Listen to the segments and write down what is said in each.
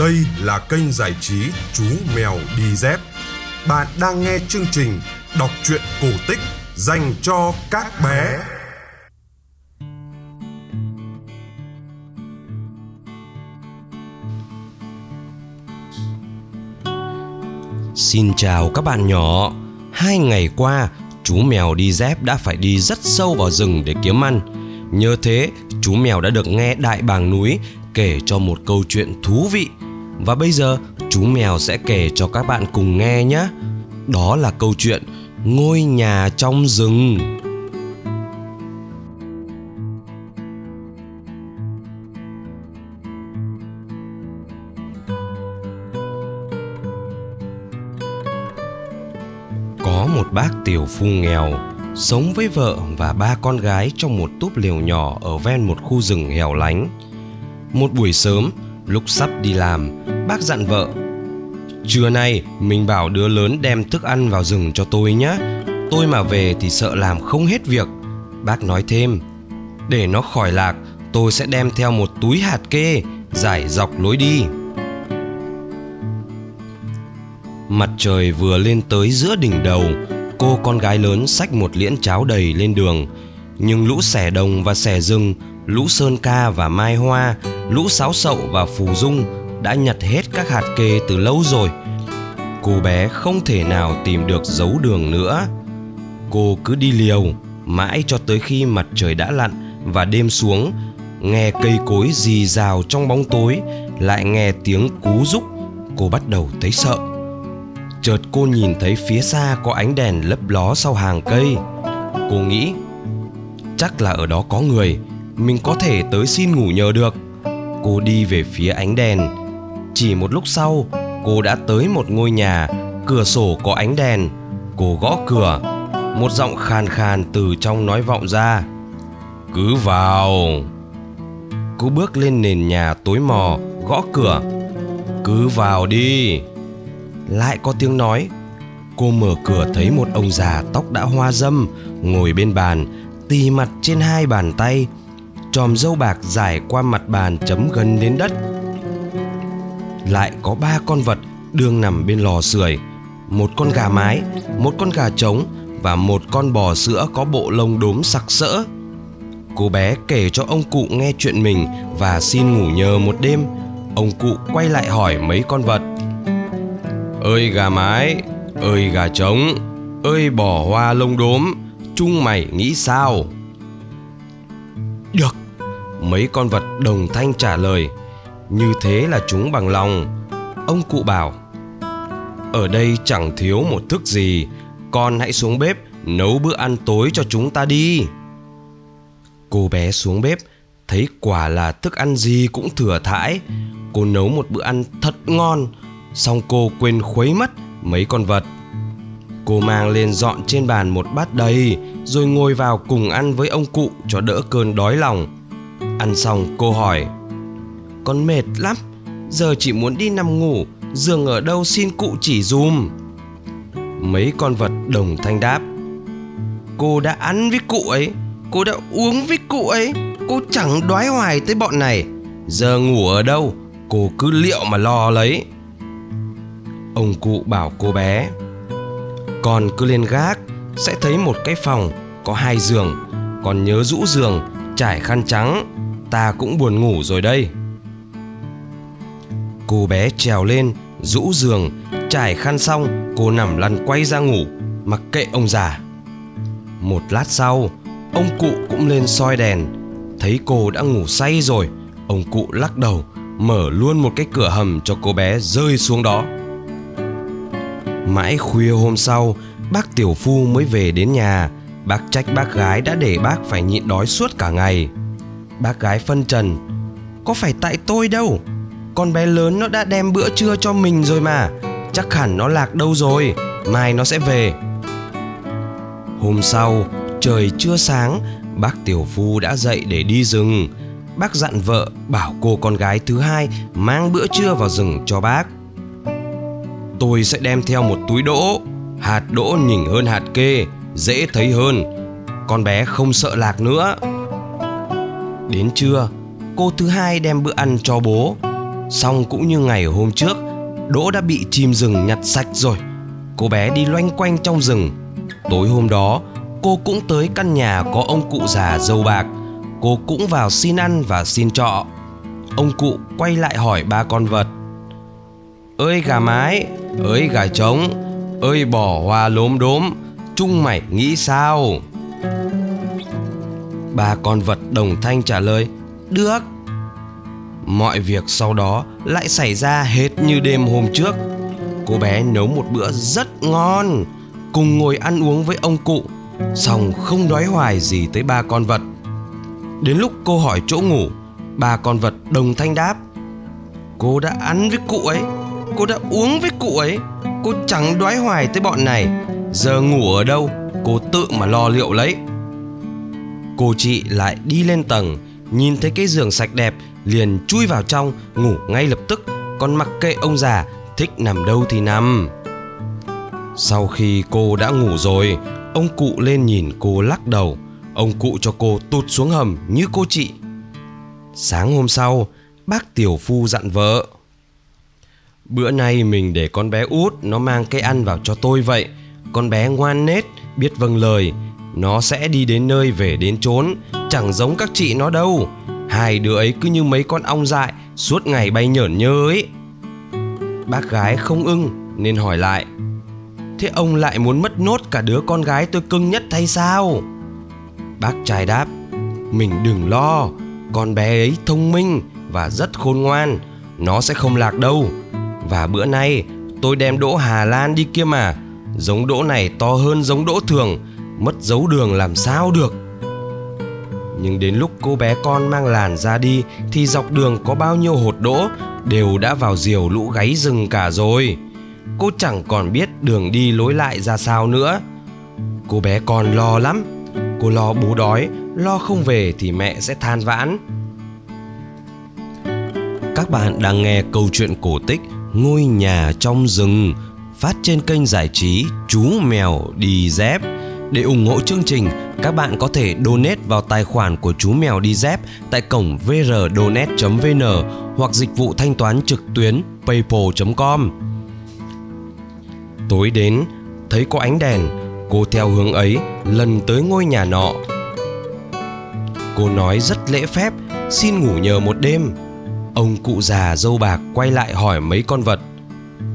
Đây là kênh giải trí Chú Mèo Đi Dép. Bạn đang nghe chương trình đọc truyện cổ tích dành cho các bé. Xin chào các bạn nhỏ. Hai ngày qua, chú mèo đi dép đã phải đi rất sâu vào rừng để kiếm ăn. Nhờ thế, chú mèo đã được nghe đại bàng núi kể cho một câu chuyện thú vị. Và bây giờ, chú mèo sẽ kể cho các bạn cùng nghe nhé. Đó là câu chuyện Ngôi nhà trong rừng. Có một bác tiểu phu nghèo sống với vợ và ba con gái trong một túp lều nhỏ ở ven một khu rừng hẻo lánh. Một buổi sớm, lúc sắp đi làm, bác dặn vợ, Trưa nay mình bảo đứa lớn đem thức ăn vào rừng cho tôi nhé Tôi mà về thì sợ làm không hết việc. Bác nói thêm, Để nó khỏi lạc, tôi sẽ đem theo một túi hạt kê, Giải dọc lối đi. Mặt trời vừa lên tới giữa đỉnh đầu, Cô con gái lớn xách một liễn cháo đầy lên đường. Nhưng lũ xẻ đồng và xẻ rừng, Lũ sơn ca và mai hoa, Lũ sáo sậu và phù dung đã nhặt hết các hạt kê từ lâu rồi. Cô bé không thể nào tìm được dấu đường nữa. Cô cứ đi liều, Mãi cho tới khi mặt trời đã lặn Và đêm xuống, Nghe cây cối rì rào trong bóng tối, Lại nghe tiếng cú rúc. Cô bắt đầu thấy sợ. Chợt cô nhìn thấy phía xa có ánh đèn lấp ló sau hàng cây. Cô nghĩ, chắc là ở đó có người, mình có thể tới xin ngủ nhờ được. Cô đi về phía ánh đèn chỉ một lúc sau, cô đã tới một ngôi nhà, cửa sổ có ánh đèn, cô gõ cửa. Một giọng khàn khàn từ trong nói vọng ra, cứ vào. Cô bước lên nền nhà tối mò, gõ cửa. Cứ vào đi. Lại có tiếng nói, cô mở cửa thấy một ông già tóc đã hoa dâm, ngồi bên bàn, tì mặt trên hai bàn tay chòm râu bạc dài qua mặt bàn chấm gần đến đất lại có ba con vật đương nằm bên lò sưởi. Một con gà mái một con gà trống và một con bò sữa có bộ lông đốm sặc sỡ. Cô bé kể cho ông cụ nghe chuyện mình và xin ngủ nhờ một đêm. Ông cụ quay lại hỏi mấy con vật. Ơi gà mái ơi gà trống ơi bò hoa lông đốm chung mày nghĩ sao? Được. Mấy con vật đồng thanh trả lời như thế là chúng bằng lòng. Ông cụ bảo, ở đây chẳng thiếu một thức gì, con hãy xuống bếp nấu bữa ăn tối cho chúng ta đi. Cô bé xuống bếp, thấy quả là thức ăn gì cũng thừa thãi. Cô nấu một bữa ăn thật ngon, xong cô quên khuấy mất mấy con vật. Cô mang lên dọn trên bàn một bát đầy, rồi ngồi vào cùng ăn với ông cụ cho đỡ cơn đói lòng. Ăn xong, cô hỏi con mệt lắm. Giờ chỉ muốn đi nằm ngủ, giường ở đâu xin cụ chỉ dùm mấy con vật đồng thanh đáp, cô đã ăn với cụ ấy, cô đã uống với cụ ấy, cô chẳng đoái hoài tới bọn này. Giờ ngủ ở đâu, cô cứ liệu mà lo lấy. Ông cụ bảo cô bé, con cứ lên gác, sẽ thấy một cái phòng có hai giường, còn nhớ rũ giường, trải khăn trắng, ta cũng buồn ngủ rồi đây cô bé trèo lên rũ giường trải khăn xong cô nằm lăn quay ra ngủ mặc kệ ông già một lát sau ông cụ cũng lên soi đèn thấy cô đã ngủ say rồi ông cụ lắc đầu mở luôn một cái cửa hầm cho cô bé rơi xuống đó Mãi khuya hôm sau, bác tiểu phu mới về đến nhà. Bác trách bác gái đã để bác phải nhịn đói suốt cả ngày. Bác gái phân trần, có phải tại tôi đâu. Con bé lớn nó đã đem bữa trưa cho mình rồi mà. Chắc hẳn nó lạc đâu rồi, mai nó sẽ về. Hôm sau, trời chưa sáng, bác tiểu phu đã dậy để đi rừng. Bác dặn vợ bảo cô con gái thứ hai mang bữa trưa vào rừng cho bác tôi sẽ đem theo một túi đỗ hạt đỗ nhỉnh hơn hạt kê dễ thấy hơn con bé không sợ lạc nữa đến trưa cô thứ hai đem bữa ăn cho bố Xong cũng như ngày hôm trước, Đỗ đã bị chim rừng nhặt sạch rồi. Cô bé đi loanh quanh trong rừng. Tối hôm đó, cô cũng tới căn nhà có ông cụ già dâu bạc. Cô cũng vào xin ăn và xin trọ. Ông cụ quay lại hỏi ba con vật. Ơi gà mái, Ơi gà trống, Ơi bò hoa lốm đốm Chung mày nghĩ sao? Ba con vật đồng thanh trả lời, Được. Mọi việc sau đó lại xảy ra hết như đêm hôm trước. Cô bé nấu một bữa rất ngon, Cùng ngồi ăn uống với ông cụ, Xong không đói hoài gì tới ba con vật. Đến lúc cô hỏi chỗ ngủ, Ba con vật đồng thanh đáp, Cô đã ăn với cụ ấy, Cô đã uống với cụ ấy, Cô chẳng đói hoài tới bọn này, Giờ ngủ ở đâu, Cô tự mà lo liệu lấy. Cô chị lại đi lên tầng, Nhìn thấy cái giường sạch đẹp Liền chui vào trong, Ngủ ngay lập tức. Còn mặc kệ ông già, Thích nằm đâu thì nằm. Sau khi cô đã ngủ rồi, Ông cụ lên nhìn cô lắc đầu. Ông cụ cho cô tụt xuống hầm như cô chị. Sáng hôm sau, Bác tiểu phu dặn vợ, Bữa nay mình để con bé út, Nó mang cái ăn vào cho tôi vậy. Con bé ngoan nết, Biết vâng lời. Nó sẽ đi đến nơi về đến chốn, Chẳng giống các chị nó đâu. Hai đứa ấy cứ như mấy con ong dại, Suốt ngày bay nhởn nhơ ấy. Bác gái không ưng, Nên hỏi lại. Thế ông lại muốn mất nốt cả đứa con gái tôi cưng nhất hay sao? Bác trai đáp, Mình đừng lo, Con bé ấy thông minh Và rất khôn ngoan, Nó sẽ không lạc đâu. Và bữa nay, tôi đem đỗ Hà Lan đi kia mà, Giống đỗ này to hơn giống đỗ thường, Mất dấu đường làm sao được? Nhưng đến lúc cô bé con mang làn ra đi, thì dọc đường có bao nhiêu hột đỗ, đều đã vào diều lũ gáy rừng cả rồi. Cô chẳng còn biết đường đi lối lại ra sao nữa. Cô bé con lo lắm. Cô lo bố đói, lo không về thì mẹ sẽ than vãn. Các bạn đang nghe câu chuyện cổ tích ngôi nhà trong rừng, phát trên kênh giải trí chú mèo đi dép để ủng hộ chương trình các bạn có thể donate vào tài khoản của chú mèo đi dép tại cổng vrdonate.vn hoặc dịch vụ thanh toán trực tuyến paypal.com. Tối đến, thấy có ánh đèn, cô theo hướng ấy lần tới ngôi nhà nọ. Cô nói rất lễ phép, xin ngủ nhờ một đêm. Ông cụ già dâu bạc quay lại hỏi mấy con vật.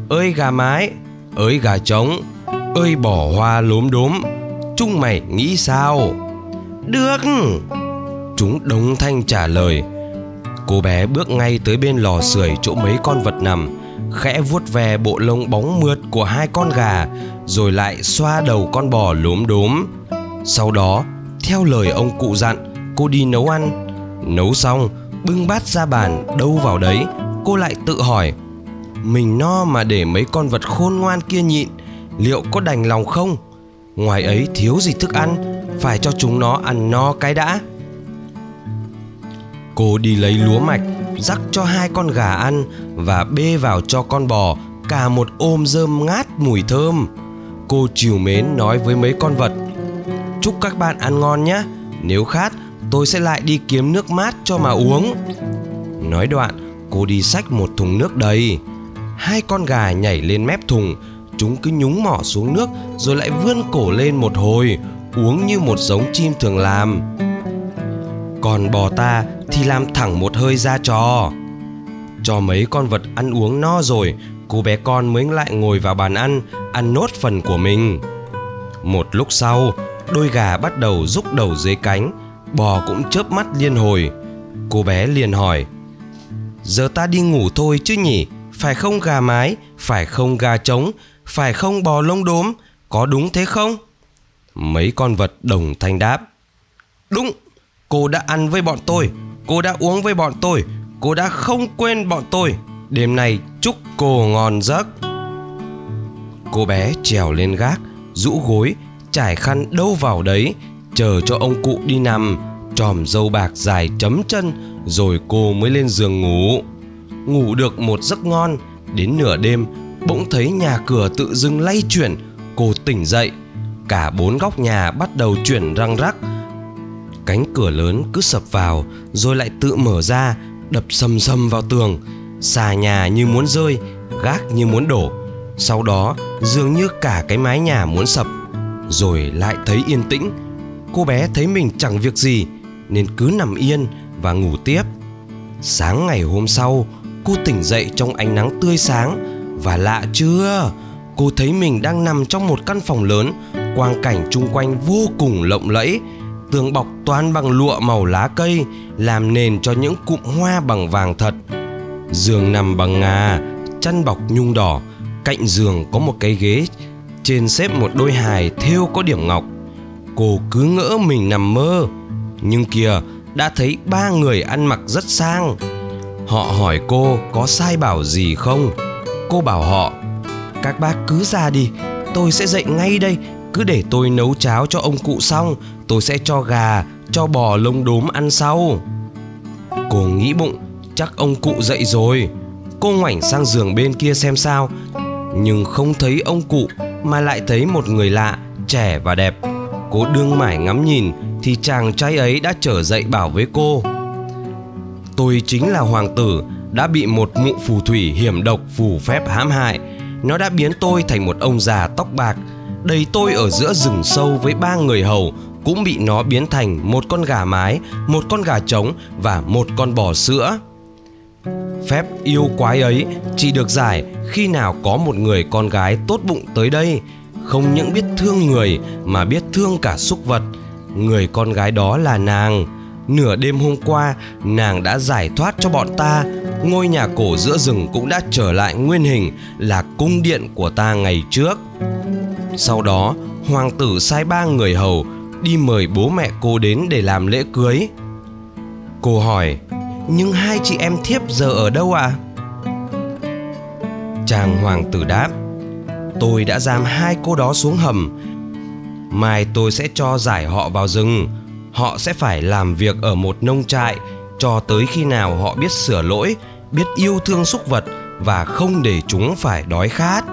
Ơi gà mái, ơi gà trống, ơi bỏ hoa lốm đốm, Chúng mày nghĩ sao? Được. Chúng đống thanh trả lời Cô bé bước ngay tới bên lò sưởi chỗ mấy con vật nằm Khẽ vuốt ve bộ lông bóng mượt của hai con gà Rồi lại xoa đầu con bò lốm đốm. Sau đó Theo lời ông cụ dặn Cô đi nấu ăn. Nấu xong Bưng bát ra bàn Đâu vào đấy Cô lại tự hỏi Mình no mà để mấy con vật khôn ngoan kia nhịn Liệu có đành lòng không ngoài ấy thiếu gì thức ăn, phải cho chúng nó ăn no cái đã. Cô đi lấy lúa mạch, rắc cho hai con gà ăn và bê vào cho con bò, cả một ôm rơm ngát mùi thơm. Cô chiều mến nói với mấy con vật, chúc các bạn ăn ngon nhé, nếu khát, tôi sẽ lại đi kiếm nước mát cho mà uống. Nói đoạn, cô đi xách một thùng nước đầy. Hai con gà nhảy lên mép thùng chúng cứ nhúng mỏ xuống nước rồi lại vươn cổ lên một hồi, uống như một giống chim thường làm. Còn bò ta thì làm thẳng một hơi ra trò. Cho mấy con vật ăn uống no rồi, cô bé con mới lại ngồi vào bàn ăn ăn nốt phần của mình. Một lúc sau, đôi gà bắt đầu rúc đầu dưới cánh, bò cũng chớp mắt liên hồi. Cô bé liền hỏi, giờ ta đi ngủ thôi chứ nhỉ? Phải không gà mái? Phải không gà trống? Phải không bò lông đốm? Có đúng thế không? Mấy con vật đồng thanh đáp. Đúng, cô đã ăn với bọn tôi, cô đã uống với bọn tôi, cô đã không quên bọn tôi. Đêm nay chúc cô ngon giấc. Cô bé trèo lên gác, rũ gối, trải khăn đâu vào đấy, chờ cho ông cụ đi nằm, tròm dâu bạc dài chấm chân, rồi cô mới lên giường ngủ. Ngủ được một giấc ngon, đến nửa đêm bỗng thấy nhà cửa tự dưng lay chuyển, cô tỉnh dậy. Cả bốn góc nhà bắt đầu chuyển răng rắc. Cánh cửa lớn cứ sập vào, rồi lại tự mở ra, đập sầm sầm vào tường. Xà nhà như muốn rơi, gác như muốn đổ. Sau đó, dường như cả cái mái nhà muốn sập. Rồi lại thấy yên tĩnh. Cô bé thấy mình chẳng việc gì, nên cứ nằm yên và ngủ tiếp. Sáng ngày hôm sau, cô tỉnh dậy trong ánh nắng tươi sáng và lạ chưa? Cô thấy mình đang nằm trong một căn phòng lớn, quang cảnh chung quanh vô cùng lộng lẫy. Tường bọc toàn bằng lụa màu lá cây, làm nền cho những cụm hoa bằng vàng thật. Giường nằm bằng ngà, chăn bọc nhung đỏ. Cạnh giường có một cái ghế, trên xếp một đôi hài thêu có điểm ngọc. Cô cứ ngỡ mình nằm mơ. Nhưng kìa, đã thấy ba người ăn mặc rất sang. Họ hỏi cô có sai bảo gì không? Cô bảo họ, các bác cứ ra đi, tôi sẽ dậy ngay đây, cứ để tôi nấu cháo cho ông cụ xong, tôi sẽ cho gà, cho bò lông đốm ăn sau. Cô nghĩ bụng, chắc ông cụ dậy rồi. Cô ngoảnh sang giường bên kia xem sao, nhưng không thấy ông cụ, mà lại thấy một người lạ, trẻ và đẹp. Cô đương mải ngắm nhìn, thì chàng trai ấy đã trở dậy bảo với cô, tôi chính là hoàng tử đã bị một mụ phù thủy hiểm độc phù phép hãm hại. Nó đã biến tôi thành một ông già tóc bạc. Đầy tôi ở giữa rừng sâu với ba người hầu cũng bị nó biến thành một con gà mái, một con gà trống và một con bò sữa. Phép yêu quái ấy chỉ được giải khi nào có một người con gái tốt bụng tới đây. Không những biết thương người mà biết thương cả súc vật. Người con gái đó là nàng. Nửa đêm hôm qua, nàng đã giải thoát cho bọn ta ngôi nhà cổ giữa rừng cũng đã trở lại nguyên hình là cung điện của ta ngày trước. Sau đó, hoàng tử sai ba người hầu đi mời bố mẹ cô đến để làm lễ cưới. Cô hỏi, nhưng hai chị em thiếp giờ ở đâu ạ? À? chàng hoàng tử đáp, tôi đã giam hai cô đó xuống hầm. Mai tôi sẽ cho giải họ vào rừng. Họ sẽ phải làm việc ở một nông trại cho tới khi nào họ biết sửa lỗi biết yêu thương súc vật và không để chúng phải đói khát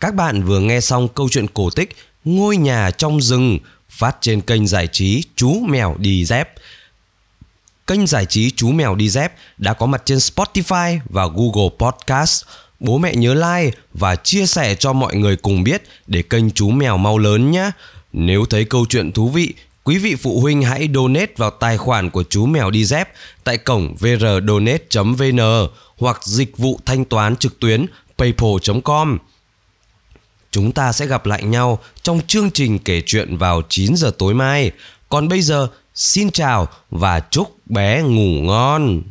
các bạn vừa nghe xong câu chuyện cổ tích ngôi nhà trong rừng phát trên kênh giải trí chú mèo đi dép kênh giải trí chú mèo đi dép đã có mặt trên Spotify và Google Podcast. Bố mẹ nhớ like và chia sẻ cho mọi người cùng biết để kênh chú mèo mau lớn nhé. Nếu thấy câu chuyện thú vị, quý vị phụ huynh hãy donate vào tài khoản của chú mèo đi dép tại cổng vrdonate.vn hoặc dịch vụ thanh toán trực tuyến paypal.com. Chúng ta sẽ gặp lại nhau trong chương trình kể chuyện vào 9 giờ tối mai. Còn bây giờ, xin chào và chúc bé ngủ ngon.